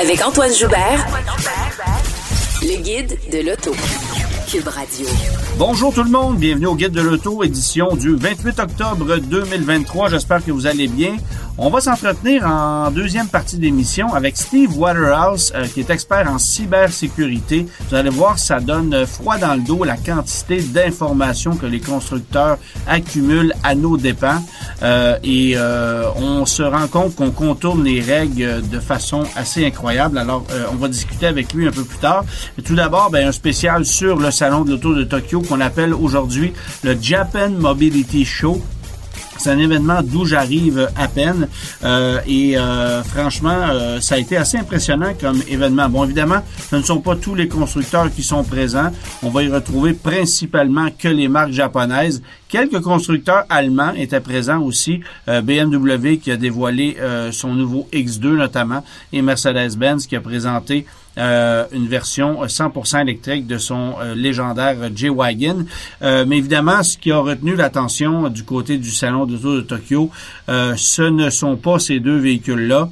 Avec Antoine Joubert, le guide de l'auto. Cube Radio. Bonjour tout le monde, bienvenue au Guide de l'Auto, édition du 28 octobre 2023. J'espère que vous allez bien. On va s'entretenir en deuxième partie d'émission avec Steve Waterhouse, euh, qui est expert en cybersécurité. Vous allez voir, ça donne froid dans le dos la quantité d'informations que les constructeurs accumulent à nos dépens. Euh, et euh, on se rend compte qu'on contourne les règles de façon assez incroyable. Alors, on va discuter avec lui un peu plus tard. Tout d'abord, ben, un spécial sur le Salon de l'Auto de Tokyo qu'on appelle aujourd'hui le Japan Mobility Show. C'est un événement d'où j'arrive à peine euh, et euh, franchement, euh, ça a été assez impressionnant comme événement. Bon, évidemment, ce ne sont pas tous les constructeurs qui sont présents. On va y retrouver principalement que les marques japonaises. Quelques constructeurs allemands étaient présents aussi. BMW qui a dévoilé son nouveau X2 notamment et Mercedes-Benz qui a présenté euh, une version 100% électrique de son euh, légendaire J-Wagon. Euh, mais évidemment, ce qui a retenu l'attention du côté du Salon d'auto de Tokyo, ce ne sont pas ces deux véhicules-là.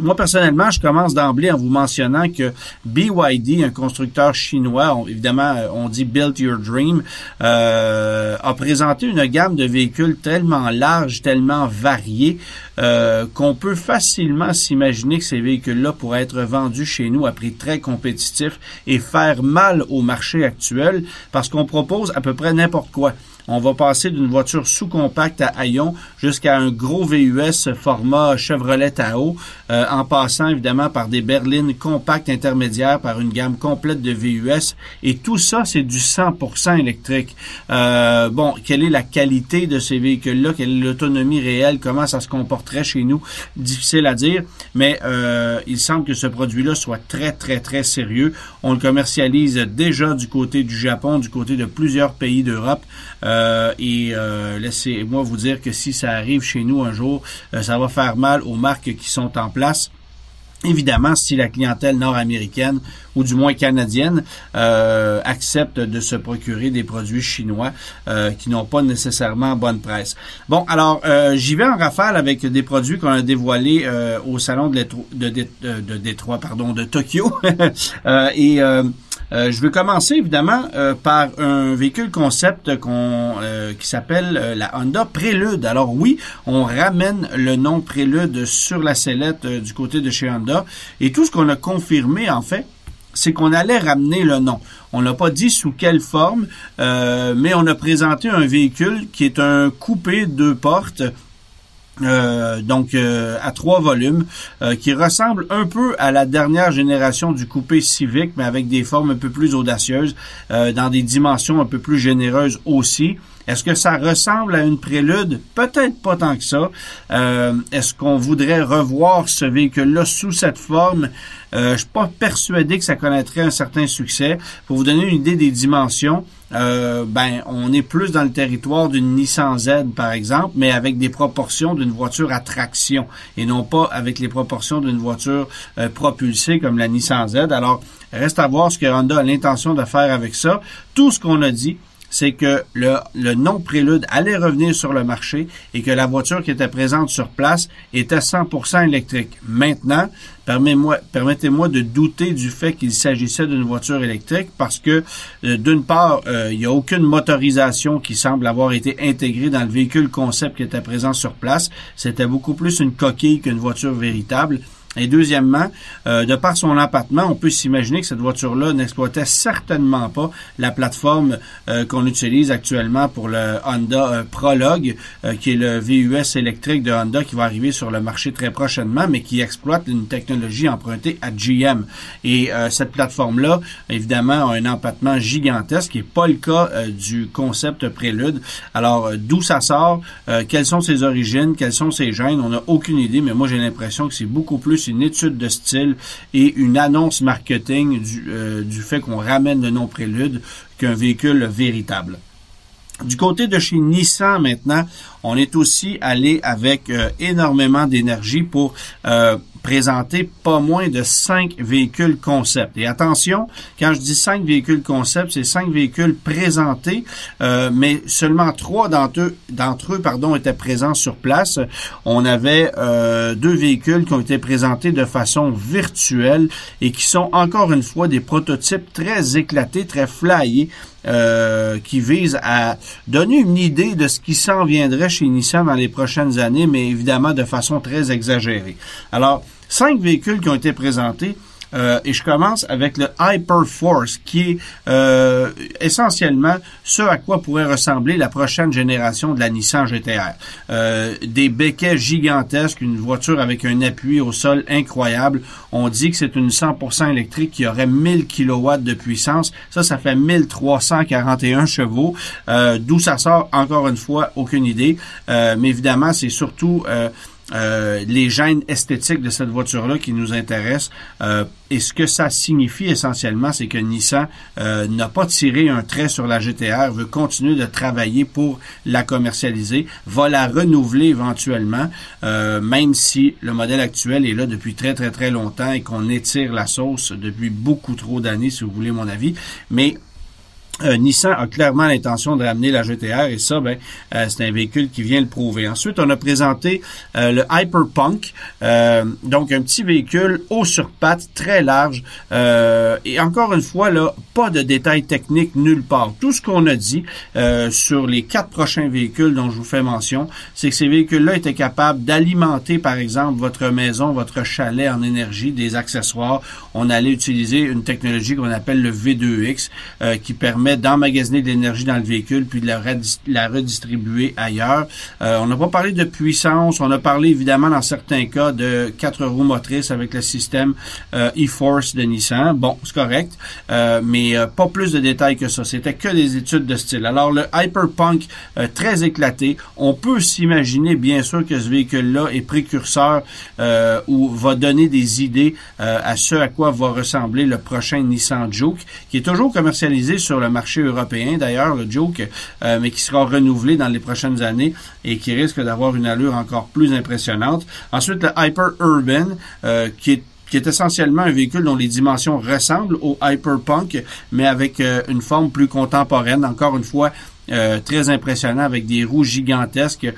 Moi, personnellement, je commence d'emblée en vous mentionnant que BYD, un constructeur chinois, évidemment, on dit Build Your Dream, euh, a présenté une gamme de véhicules tellement large, tellement variés, euh, qu'on peut facilement s'imaginer que ces véhicules-là pourraient être vendus chez nous à prix très compétitif et faire mal au marché actuel parce qu'on propose à peu près n'importe quoi. On va passer d'une voiture sous-compacte à haillons jusqu'à un gros VUS format Chevrolet Tahoe, euh, en passant évidemment par des berlines compactes intermédiaires, par une gamme complète de VUS. Et tout ça, c'est du 100% électrique. Euh, bon, quelle est la qualité de ces véhicules-là? Quelle est l'autonomie réelle? Comment ça se comporterait chez nous? Difficile à dire, mais euh, il semble que ce produit-là soit très, très, très sérieux. On le commercialise déjà du côté du Japon, du côté de plusieurs pays d'Europe. Euh, et euh, laissez-moi vous dire que si ça arrive chez nous un jour, euh, ça va faire mal aux marques qui sont en place. Évidemment, si la clientèle nord-américaine ou du moins canadienne accepte de se procurer des produits chinois qui n'ont pas nécessairement bonne presse. Bon, alors j'y vais en rafale avec des produits qu'on a dévoilés au salon de, de, de, de, Détroit, pardon, de Tokyo. et euh, je vais commencer évidemment euh, par un véhicule concept qu'on euh, qui s'appelle la Honda Prélude. Alors oui, on ramène le nom Prélude sur la sellette du côté de chez Honda et tout ce qu'on a confirmé en fait, c'est qu'on allait ramener le nom. On n'a pas dit sous quelle forme, mais on a présenté un véhicule qui est un coupé deux portes euh, donc euh, à trois volumes, euh, qui ressemble un peu à la dernière génération du coupé civique, mais avec des formes un peu plus audacieuses, dans des dimensions un peu plus généreuses aussi. Est-ce que ça ressemble à une prélude? Peut-être pas tant que ça. Est-ce qu'on voudrait revoir ce véhicule-là sous cette forme? Euh, je suis pas persuadé que ça connaîtrait un certain succès. Pour vous donner une idée des dimensions, euh, ben on est plus dans le territoire d'une Nissan Z par exemple, mais avec des proportions d'une voiture à traction et non pas avec les proportions d'une voiture euh, propulsée comme la Nissan Z. Alors reste à voir ce que Honda a l'intention de faire avec ça. Tout ce qu'on a dit, c'est que le, le non-prélude allait revenir sur le marché et que la voiture qui était présente sur place était 100% électrique. Maintenant, permettez-moi de douter du fait qu'il s'agissait d'une voiture électrique parce que, euh, d'une part, euh, il n'y a aucune motorisation qui semble avoir été intégrée dans le véhicule concept qui était présent sur place. C'était beaucoup plus une coquille qu'une voiture véritable. Et deuxièmement, euh, de par son empattement, on peut s'imaginer que cette voiture-là n'exploitait certainement pas la plateforme euh, qu'on utilise actuellement pour le Honda euh, Prologue, qui est le VUS électrique de Honda qui va arriver sur le marché très prochainement, mais qui exploite une technologie empruntée à GM. Et cette plateforme-là, évidemment, a un empattement gigantesque, qui n'est pas le cas du concept Prélude. Alors, d'où ça sort, quelles sont ses origines, quels sont ses gènes, on n'a aucune idée, mais moi j'ai l'impression que c'est beaucoup plus une étude de style et une annonce marketing du, euh, fait qu'on ramène le nom prélude qu'un véhicule véritable. Du côté de chez Nissan maintenant, on est aussi allé avec euh, énormément d'énergie pour euh, présenter pas moins de cinq véhicules concept. Et attention, quand je dis cinq véhicules concept, c'est cinq véhicules présentés, euh, mais seulement trois d'entre eux, d'entre eux pardon, étaient présents sur place. On avait deux véhicules qui ont été présentés de façon virtuelle et qui sont encore une fois des prototypes très éclatés, très flyés, euh, qui vise à donner une idée de ce qui s'en viendrait chez Nissan dans les prochaines années, mais évidemment de façon très exagérée. Alors, cinq véhicules qui ont été présentés. Euh, et je commence avec le Hyperforce, qui est euh, essentiellement ce à quoi pourrait ressembler la prochaine génération de la Nissan GTR. Euh, des béquets gigantesques, une voiture avec un appui au sol incroyable. On dit que c'est une 100% électrique qui aurait 1000 kW de puissance. Ça, ça fait 1341 chevaux. D'où ça sort, encore une fois, aucune idée. mais évidemment, c'est surtout euh, les gènes esthétiques de cette voiture-là qui nous intéressent. Euh, et ce que ça signifie essentiellement, c'est que Nissan euh, n'a pas tiré un trait sur la GTR, veut continuer de travailler pour la commercialiser, va la renouveler éventuellement, même si le modèle actuel est là depuis très très très longtemps et qu'on étire la sauce depuis beaucoup trop d'années, si vous voulez mon avis. Mais euh, Nissan a clairement l'intention de ramener la GTR et ça, ben, euh, c'est un véhicule qui vient le prouver. Ensuite, on a présenté euh, le Hyperpunk, donc un petit véhicule haut sur pattes, très large et encore une fois là, pas de détails techniques nulle part. Tout ce qu'on a dit sur les quatre prochains véhicules dont je vous fais mention, c'est que ces véhicules-là étaient capables d'alimenter, par exemple, votre maison, votre chalet en énergie, des accessoires. On allait utiliser une technologie qu'on appelle le V2X qui permet d'emmagasiner de l'énergie dans le véhicule puis de la, redistribuer ailleurs. Euh, on n'a pas parlé de puissance, on a parlé évidemment dans certains cas de quatre roues motrices avec le système euh, e-Force de Nissan. Bon, c'est correct, euh, mais pas plus de détails que ça. C'était que des études de style. Alors le Hyperpunk, très éclaté, on peut s'imaginer bien sûr que ce véhicule-là est précurseur ou va donner des idées à ce à quoi va ressembler le prochain Nissan Juke, qui est toujours commercialisé sur le marché européen d'ailleurs, le Joke, euh, mais qui sera renouvelé dans les prochaines années et qui risque d'avoir une allure encore plus impressionnante. Ensuite, le Hyper Urban, euh, qui est qui est essentiellement un véhicule dont les dimensions ressemblent au Hyperpunk, mais avec euh, une forme plus contemporaine. Encore une fois, très impressionnant avec des roues gigantesques,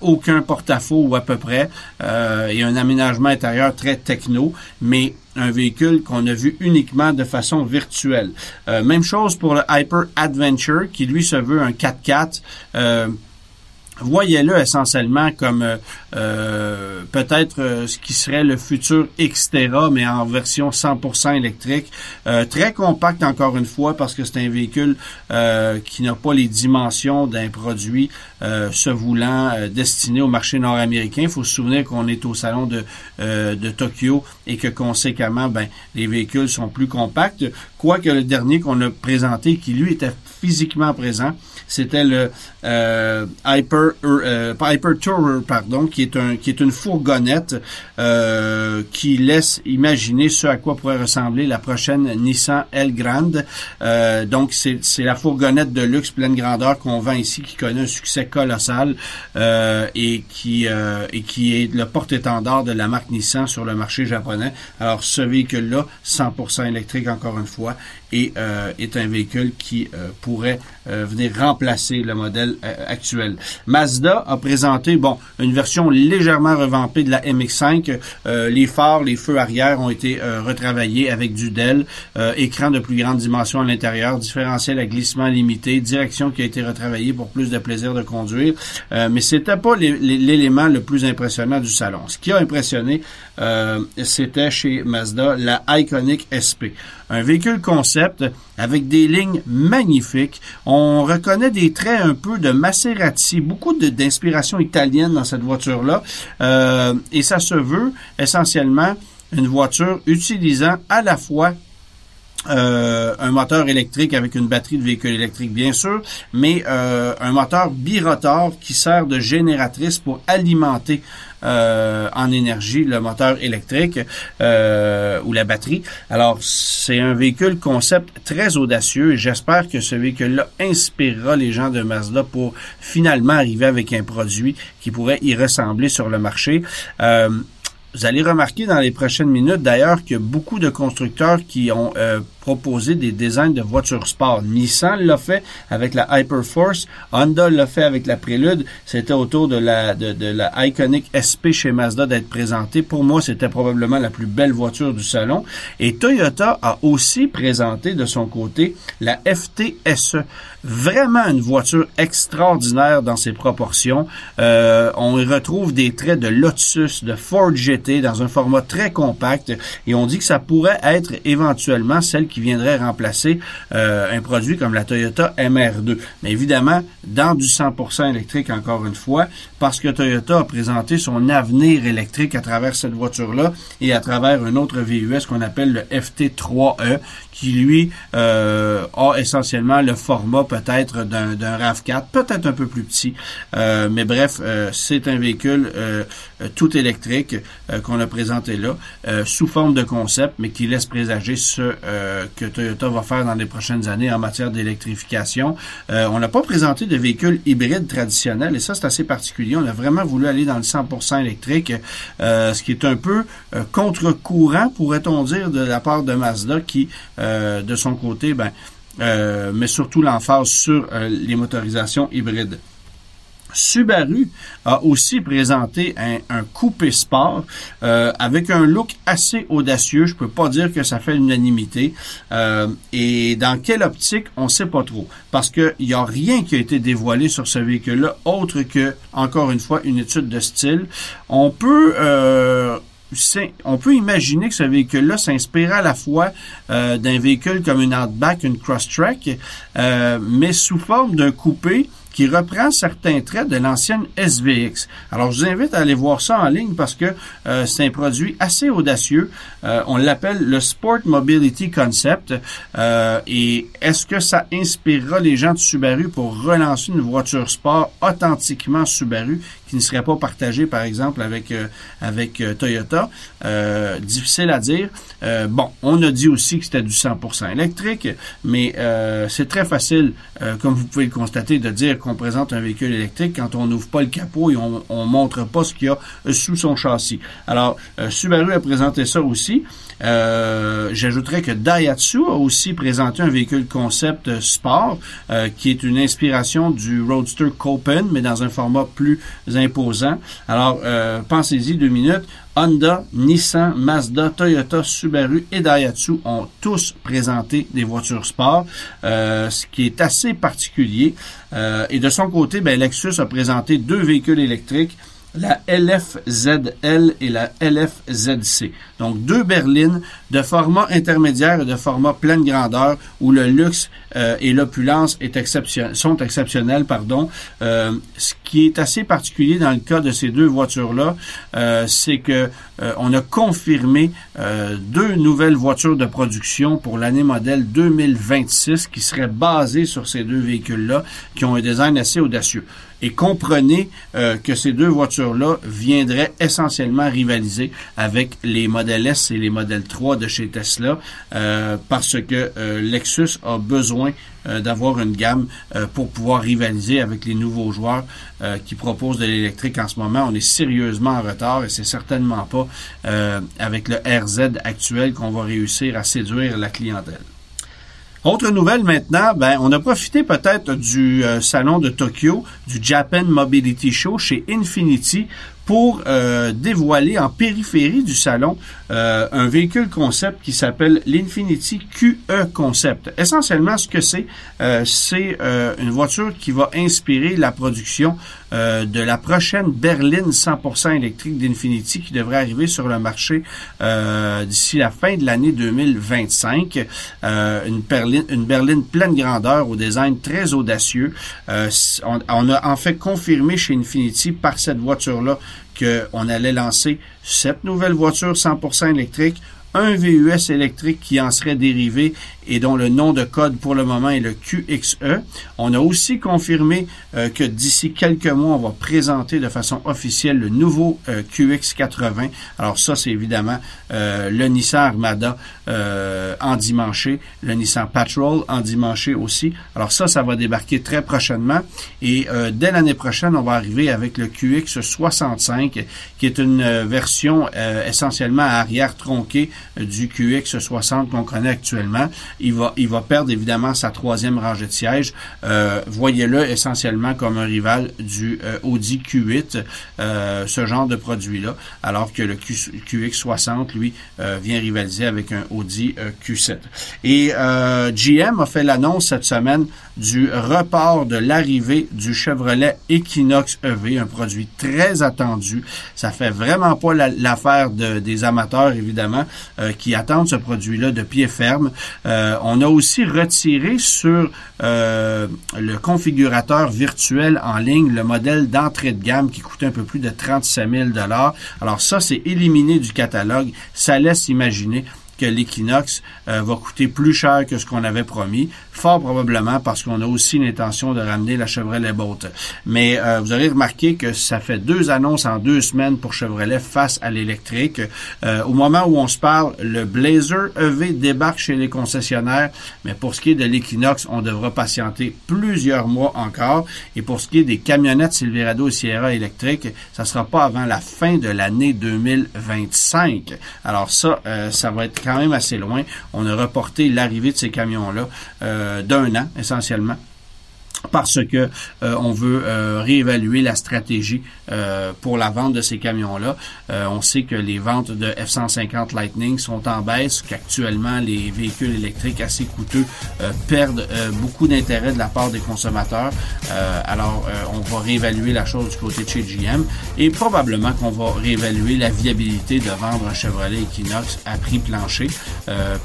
aucun porte-à-faux ou à peu près, et un aménagement intérieur très techno, mais un véhicule qu'on a vu uniquement de façon virtuelle. Euh, même chose pour le Hyper Adventure, qui lui se veut un 4x4 voyez-le essentiellement comme euh, euh, peut-être euh, ce qui serait le futur Xterra, mais en version 100% électrique. très compact encore une fois parce que c'est un véhicule qui n'a pas les dimensions d'un produit se voulant destiné au marché nord-américain. Il faut se souvenir qu'on est au salon de, de Tokyo et que conséquemment, ben, les véhicules sont plus compacts. Quoique le dernier qu'on a présenté, qui lui était physiquement présent, c'était le euh, Hyper euh, Hyper Tourer pardon, qui est un qui est une fourgonnette euh, qui laisse imaginer ce à quoi pourrait ressembler la prochaine Nissan L Grande. Euh, donc c'est c'est la fourgonnette de luxe pleine grandeur qu'on vend ici qui connaît un succès colossal euh, et qui et qui est le porte-étendard de la marque Nissan sur le marché japonais. Alors ce véhicule là 100% électrique encore une fois et est un véhicule qui pourrait venir remplacer le modèle actuel. Mazda a présenté bon une version légèrement revampée de la MX5. Euh, les phares, les feux arrière ont été euh, retravaillés avec du DEL, euh, écran de plus grande dimension à l'intérieur, différentiel à glissement limité, direction qui a été retravaillée pour plus de plaisir de conduire. mais c'était pas l'élément le plus impressionnant du salon. Ce qui a impressionné, c'était chez Mazda la Iconic SP, un véhicule concept avec des lignes magnifiques. On reconnaît des traits un peu de Maserati, beaucoup d'inspiration italienne dans cette voiture-là. Euh, et ça se veut essentiellement une voiture utilisant à la fois euh, un moteur électrique avec une batterie de véhicule électrique bien sûr, mais euh, un moteur birotor qui sert de génératrice pour alimenter en énergie le moteur électrique ou la batterie. Alors, c'est un véhicule concept très audacieux j'espère que ce véhicule-là inspirera les gens de Mazda pour finalement arriver avec un produit qui pourrait y ressembler sur le marché. Vous allez remarquer dans les prochaines minutes d'ailleurs a beaucoup de constructeurs qui ont euh, proposé des designs de voitures sport. Nissan l'a fait avec la Hyperforce, Honda l'a fait avec la Prélude. C'était autour de la de, de, la Iconic SP chez Mazda d'être présentée. Pour moi, c'était probablement la plus belle voiture du salon. Et Toyota a aussi présenté de son côté la FTSE. Vraiment une voiture extraordinaire dans ses proportions. Euh, on y retrouve des traits de Lotus, de Ford GT dans un format très compact et on dit que ça pourrait être éventuellement celle qui viendrait remplacer euh, un produit comme la Toyota MR2. Mais évidemment, dans du 100% électrique encore une fois, parce que Toyota a présenté son avenir électrique à travers cette voiture-là et à travers un autre VUS qu'on appelle le FT3E qui lui euh, a essentiellement le format peut-être d'un, d'un RAV4, peut-être un peu plus petit. Euh, mais bref, euh, c'est un véhicule tout électrique qu'on a présenté là, sous forme de concept, mais qui laisse présager ce que Toyota va faire dans les prochaines années en matière d'électrification. on n'a pas présenté de véhicule hybride traditionnel, et ça c'est assez particulier. On a vraiment voulu aller dans le 100% électrique, ce qui est un peu contre-courant, pourrait-on dire, de la part de Mazda, qui euh, de son côté, ben, euh, met surtout l'emphase sur euh, les motorisations hybrides. Subaru a aussi présenté un, coupé sport avec un look assez audacieux. Je peux pas dire que ça fait l'unanimité. et dans quelle optique, on sait pas trop. Parce qu'il n'y a rien qui a été dévoilé sur ce véhicule-là, autre que, encore une fois, une étude de style. On peut on peut imaginer que ce véhicule-là s'inspire à la fois euh, d'un véhicule comme une Outback, une Crosstrek, euh, mais sous forme d'un coupé qui reprend certains traits de l'ancienne SVX. Alors, je vous invite à aller voir ça en ligne parce que euh, c'est un produit assez audacieux. Euh, on l'appelle le Sport Mobility Concept. Et est-ce que ça inspirera les gens de Subaru pour relancer une voiture sport authentiquement Subaru? Qui ne serait pas partagée, par exemple, avec avec Toyota? difficile à dire. bon, on a dit aussi que c'était du 100% électrique, mais c'est très facile, comme vous pouvez le constater, de dire qu'on présente un véhicule électrique quand on n'ouvre pas le capot et on, on montre pas ce qu'il y a sous son châssis. Alors, euh, Subaru a présenté ça aussi. Euh, j'ajouterais que Daihatsu a aussi présenté un véhicule concept sport euh, qui est une inspiration du Roadster Copen, mais dans un format plus imposant. Alors, pensez-y deux minutes. Honda, Nissan, Mazda, Toyota, Subaru et Daihatsu ont tous présenté des voitures sport, ce qui est assez particulier. et de son côté, ben, Lexus a présenté deux véhicules électriques la LFZL et la LFZC. Donc deux berlines de format intermédiaire et de format pleine grandeur où le luxe euh, et l'opulence sont exceptionnels. Pardon. Euh, ce qui est assez particulier dans le cas de ces deux voitures-là, euh, c'est que on a confirmé deux nouvelles voitures de production pour l'année modèle 2026 qui seraient basées sur ces deux véhicules-là, qui ont un design assez audacieux. Et comprenez euh, que ces deux voitures-là viendraient essentiellement rivaliser avec les modèles S et les modèles 3 de chez Tesla euh, parce que euh, Lexus a besoin d'avoir une gamme pour pouvoir rivaliser avec les nouveaux joueurs qui proposent de l'électrique en ce moment. On est sérieusement en retard et c'est certainement pas avec le RZ actuel qu'on va réussir à séduire la clientèle. Autre nouvelle maintenant, ben, on a profité peut-être du euh, salon de Tokyo, du Japan Mobility Show chez Infinity pour euh, dévoiler en périphérie du salon euh, un véhicule concept qui s'appelle l'Infinity QE Concept. Essentiellement, ce que c'est, euh, c'est une voiture qui va inspirer la production de la prochaine berline 100% électrique d'Infinity qui devrait arriver sur le marché d'ici la fin de l'année 2025. une, berline, une berline pleine grandeur au design très audacieux. On, on, a en fait confirmé chez Infinity par cette voiture-là qu'on allait lancer cette nouvelle voiture 100% électrique un VUS électrique qui en serait dérivé et dont le nom de code pour le moment est le QXE. On a aussi confirmé euh, que d'ici quelques mois, on va présenter de façon officielle le nouveau euh, QX80. Alors ça, c'est évidemment euh, le Nissan Armada en dimanche, le Nissan Patrol en dimanche aussi. Alors ça, ça va débarquer très prochainement et dès l'année prochaine, on va arriver avec le QX65 qui est une version essentiellement arrière tronquée du QX60 qu'on connaît actuellement il va, il va perdre évidemment sa troisième rangée de sièges. Euh, voyez-le essentiellement comme un rival du euh, Audi Q8, euh, ce genre de produit-là, alors que le QX60, lui, vient rivaliser avec un Audi Q7. Et GM a fait l'annonce cette semaine du report de l'arrivée du Chevrolet Equinox EV, un produit très attendu. Ça fait vraiment pas l'affaire des amateurs, évidemment, qui attendent ce produit-là de pied ferme. Euh, on a aussi retiré sur euh, le configurateur virtuel en ligne le modèle d'entrée de gamme qui coûtait un peu plus de 37 000 Alors ça, c'est éliminé du catalogue. Ça laisse imaginer que l'Equinox euh, va coûter plus cher que ce qu'on avait promis, fort probablement parce qu'on a aussi l'intention de ramener la Chevrolet Bolt. Mais euh, vous avez remarqué que ça fait deux annonces en deux semaines pour Chevrolet face à l'électrique. Euh, au moment où on se parle, le Blazer EV débarque chez les concessionnaires, mais pour ce qui est de l'Equinox, on devra patienter plusieurs mois encore. Et pour ce qui est des camionnettes Silverado et Sierra électriques, ça sera pas avant la fin de l'année 2025. Alors ça, ça va être quand même assez loin. On a reporté l'arrivée de ces camions-là euh, d'un an essentiellement parce que euh, on veut euh, réévaluer la stratégie euh, pour la vente de ces camions-là. on sait que les ventes de F-150 Lightning sont en baisse, qu'actuellement les véhicules électriques assez coûteux perdent beaucoup d'intérêt de la part des consommateurs. alors, on va réévaluer la chose du côté de chez GM et probablement qu'on va réévaluer la viabilité de vendre un Chevrolet Equinox à prix plancher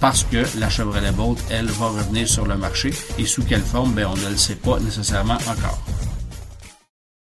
parce que la Chevrolet Bolt, elle, va revenir sur le marché et sous quelle forme, ben on ne le sait pas nécessairement encore.